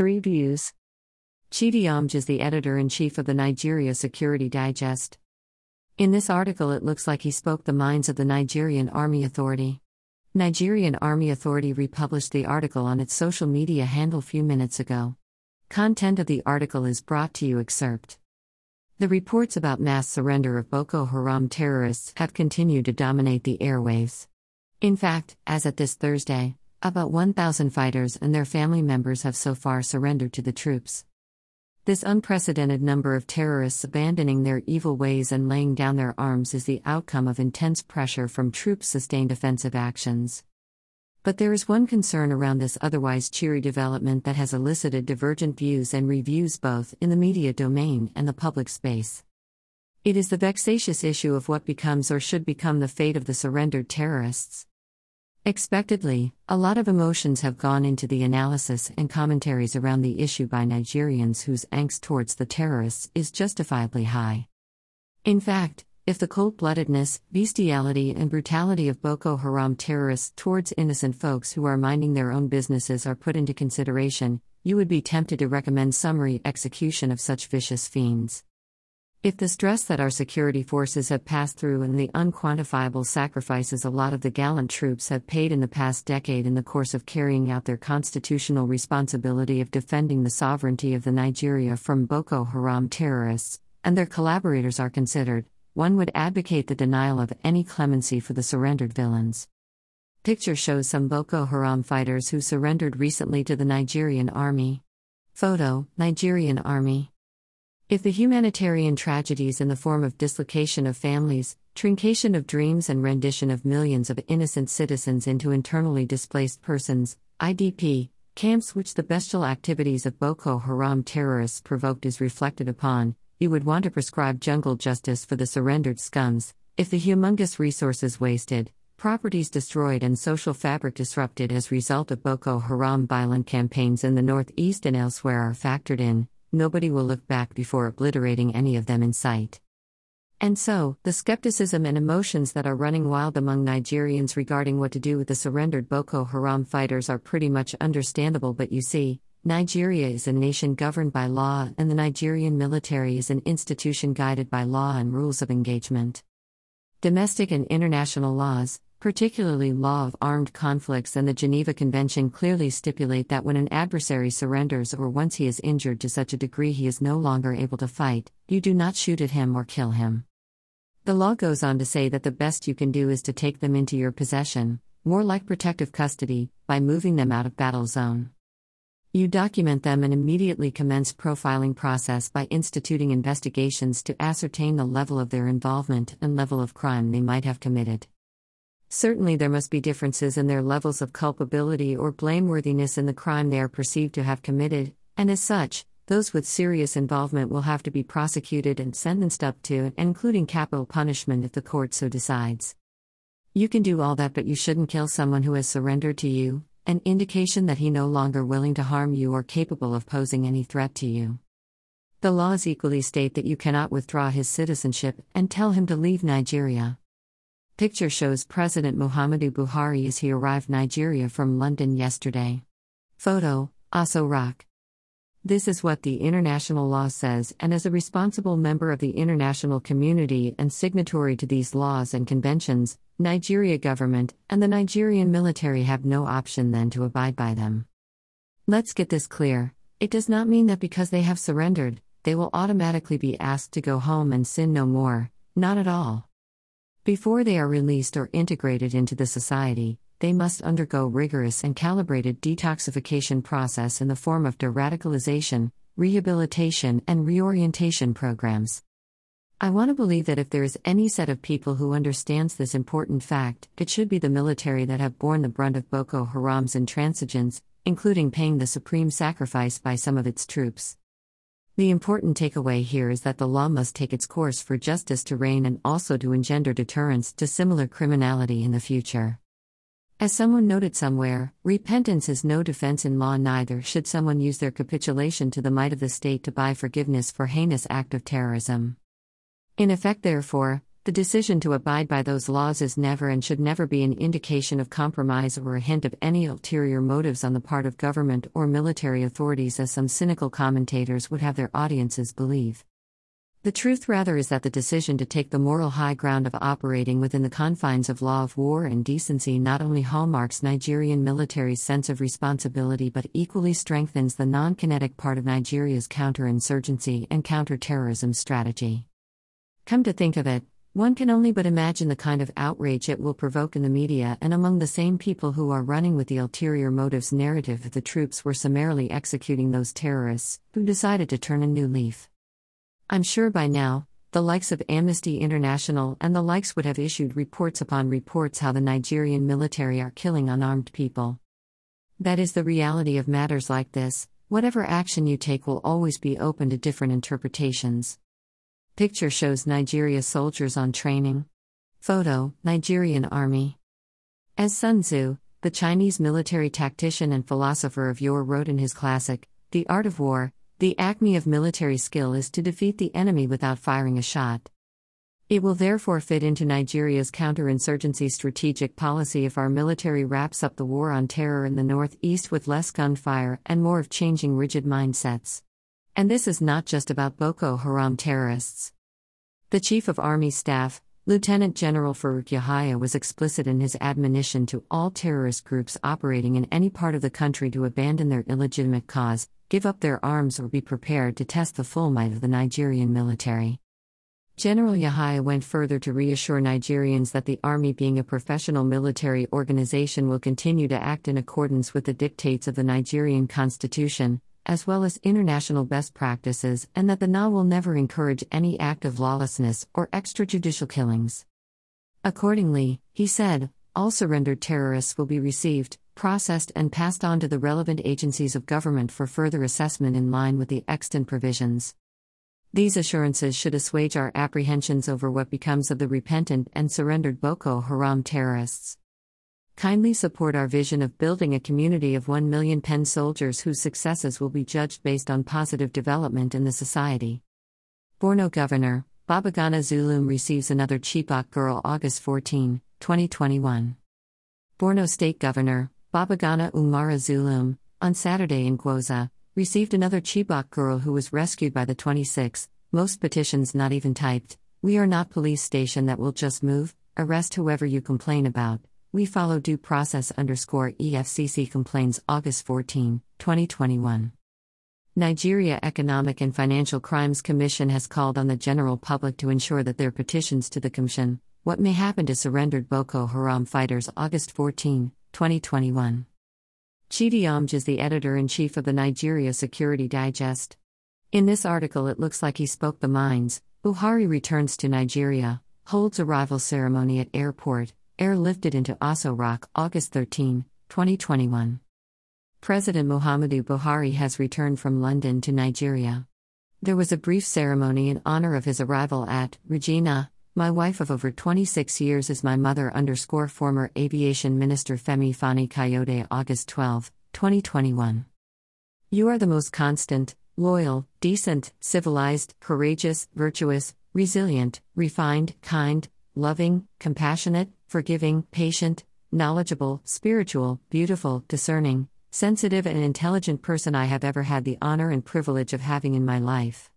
Three views. Chidi Omeje is the editor in chief of the Nigeria Security Digest. In this article, it looks like he spoke the minds of the Nigerian Army Authority. Nigerian Army Authority republished the article on its social media handle few minutes ago. Content of the article is brought to you excerpt. The reports about mass surrender of Boko Haram terrorists have continued to dominate the airwaves. In fact, as at this Thursday, about 1,000 fighters and their family members have so far surrendered to the troops. This unprecedented number of terrorists abandoning their evil ways and laying down their arms is the outcome of intense pressure from troops' sustained offensive actions. But there is one concern around this otherwise cheery development that has elicited divergent views and reviews both in the media domain and the public space. It is the vexatious issue of what becomes or should become the fate of the surrendered terrorists. Expectedly, a lot of emotions have gone into the analysis and commentaries around the issue by Nigerians whose angst towards the terrorists is justifiably high. In fact, if the cold bloodedness, bestiality, and brutality of Boko Haram terrorists towards innocent folks who are minding their own businesses are put into consideration, you would be tempted to recommend summary execution of such vicious fiends. If the stress that our security forces have passed through and the unquantifiable sacrifices a lot of the gallant troops have paid in the past decade in the course of carrying out their constitutional responsibility of defending the sovereignty of the Nigeria from Boko Haram terrorists, and their collaborators are considered, one would advocate the denial of any clemency for the surrendered villains. Picture shows some Boko Haram fighters who surrendered recently to the Nigerian army. Photo Nigerian Army if the humanitarian tragedies in the form of dislocation of families, truncation of dreams, and rendition of millions of innocent citizens into internally displaced persons, IDP, camps which the bestial activities of Boko Haram terrorists provoked is reflected upon, you would want to prescribe jungle justice for the surrendered scums, if the humongous resources wasted, properties destroyed, and social fabric disrupted as result of Boko Haram violent campaigns in the northeast and elsewhere are factored in, nobody will look back before obliterating any of them in sight. And so, the skepticism and emotions that are running wild among Nigerians regarding what to do with the surrendered Boko Haram fighters are pretty much understandable, but you see, Nigeria is a nation governed by law, and the Nigerian military is an institution guided by law and rules of engagement. Domestic and international laws, particularly law of armed conflicts and the Geneva Convention clearly stipulate that when an adversary surrenders or once he is injured to such a degree he is no longer able to fight, you do not shoot at him or kill him. The law goes on to say that the best you can do is to take them into your possession, more like protective custody, by moving them out of battle zone. You document them and immediately commence profiling process by instituting investigations to ascertain the level of their involvement and level of crime they might have committed. Certainly, there must be differences in their levels of culpability or blameworthiness in the crime they are perceived to have committed, and as such, those with serious involvement will have to be prosecuted and sentenced up to, including capital punishment if the court so decides. You can do all that, but you shouldn't kill someone who has surrendered to you, an indication that he no longer willing to harm you or capable of posing any threat to you. The laws equally state that you cannot withdraw his citizenship and tell him to leave Nigeria. Picture shows President Muhammadu Buhari as he arrived Nigeria from London yesterday. Photo, Aso Rock. This is what the international law says, and as a responsible member of the international community and signatory to these laws and conventions, Nigeria government and the Nigerian military have no option then to abide by them. Let's get this clear. It does not mean that because they have surrendered, they will automatically be asked to go home and sin no more, not at all. Before they are released or integrated into the society, they must undergo rigorous and calibrated detoxification process in the form of de-radicalization, rehabilitation, and reorientation programs. I want to believe that if there is any set of people who understands this important fact, it should be the military that have borne the brunt of Boko Haram's intransigence, including paying the supreme sacrifice by some of its troops. The important takeaway here is that the law must take its course for justice to reign and also to engender deterrence to similar criminality in the future. As someone noted somewhere, repentance is no defense in law, neither should someone use their capitulation to the might of the state to buy forgiveness for heinous act of terrorism. In effect, therefore, the decision to abide by those laws is never and should never be an indication of compromise or a hint of any ulterior motives on the part of government or military authorities, as some cynical commentators would have their audiences believe. The truth, rather, is that the decision to take the moral high ground of operating within the confines of law of war and decency not only hallmarks Nigerian military's sense of responsibility but equally strengthens the non kinetic part of Nigeria's counterinsurgency and counterterrorism strategy. Come to think of it, one can only but imagine the kind of outrage it will provoke in the media and among the same people who are running with the ulterior motives narrative if the troops were summarily executing those terrorists who decided to turn a new leaf. I'm sure by now, the likes of Amnesty International and the likes would have issued reports upon reports how the Nigerian military are killing unarmed people. That is the reality of matters like this, whatever action you take will always be open to different interpretations. Picture shows Nigeria soldiers on training. Photo Nigerian Army. As Sun Tzu, the Chinese military tactician and philosopher of yore, wrote in his classic, The Art of War, the acme of military skill is to defeat the enemy without firing a shot. It will therefore fit into Nigeria's counterinsurgency strategic policy if our military wraps up the war on terror in the northeast with less gunfire and more of changing rigid mindsets. And this is not just about Boko Haram terrorists. The Chief of Army Staff, Lieutenant General Farouk Yahaya, was explicit in his admonition to all terrorist groups operating in any part of the country to abandon their illegitimate cause, give up their arms or be prepared to test the full might of the Nigerian military. General Yahaya went further to reassure Nigerians that the Army, being a professional military organization, will continue to act in accordance with the dictates of the Nigerian Constitution, as well as international best practices, and that the NA will never encourage any act of lawlessness or extrajudicial killings. Accordingly, he said, all surrendered terrorists will be received, processed and passed on to the relevant agencies of government for further assessment in line with the extant provisions. These assurances should assuage our apprehensions over what becomes of the repentant and surrendered Boko Haram terrorists. Kindly support our vision of building a community of 1 million pen soldiers whose successes will be judged based on positive development in the society. Borno Governor Babagana Zulum receives another Chibok girl August 14, 2021. Borno State Governor Babagana Umara Zulum, on Saturday in Gwoza, received another Chibok girl who was rescued by the 26, most petitions not even typed. We are not police station that will just move, arrest whoever you complain about. We follow due process underscore EFCC complains August 14, 2021. Nigeria Economic and Financial Crimes Commission has called on the general public to ensure that their petitions to the Commission, What May Happen to Surrendered Boko Haram Fighters August 14, 2021. Chidi Omeje is the editor in chief of the Nigeria Security Digest. In this article, it looks like he spoke the minds. Buhari returns to Nigeria, holds arrival ceremony at airport, airlifted into Aso Rock, August 13, 2021. President Muhammadu Buhari has returned from London to Nigeria. There was a brief ceremony in honor of his arrival at Regina, my wife of over 26 years is my mother underscore former aviation minister Femi Fani Kayode August 12, 2021. You are the most constant, loyal, decent, civilized, courageous, virtuous, resilient, refined, kind, loving, compassionate, forgiving, patient, knowledgeable, spiritual, beautiful, discerning, sensitive, and intelligent person I have ever had the honor and privilege of having in my life.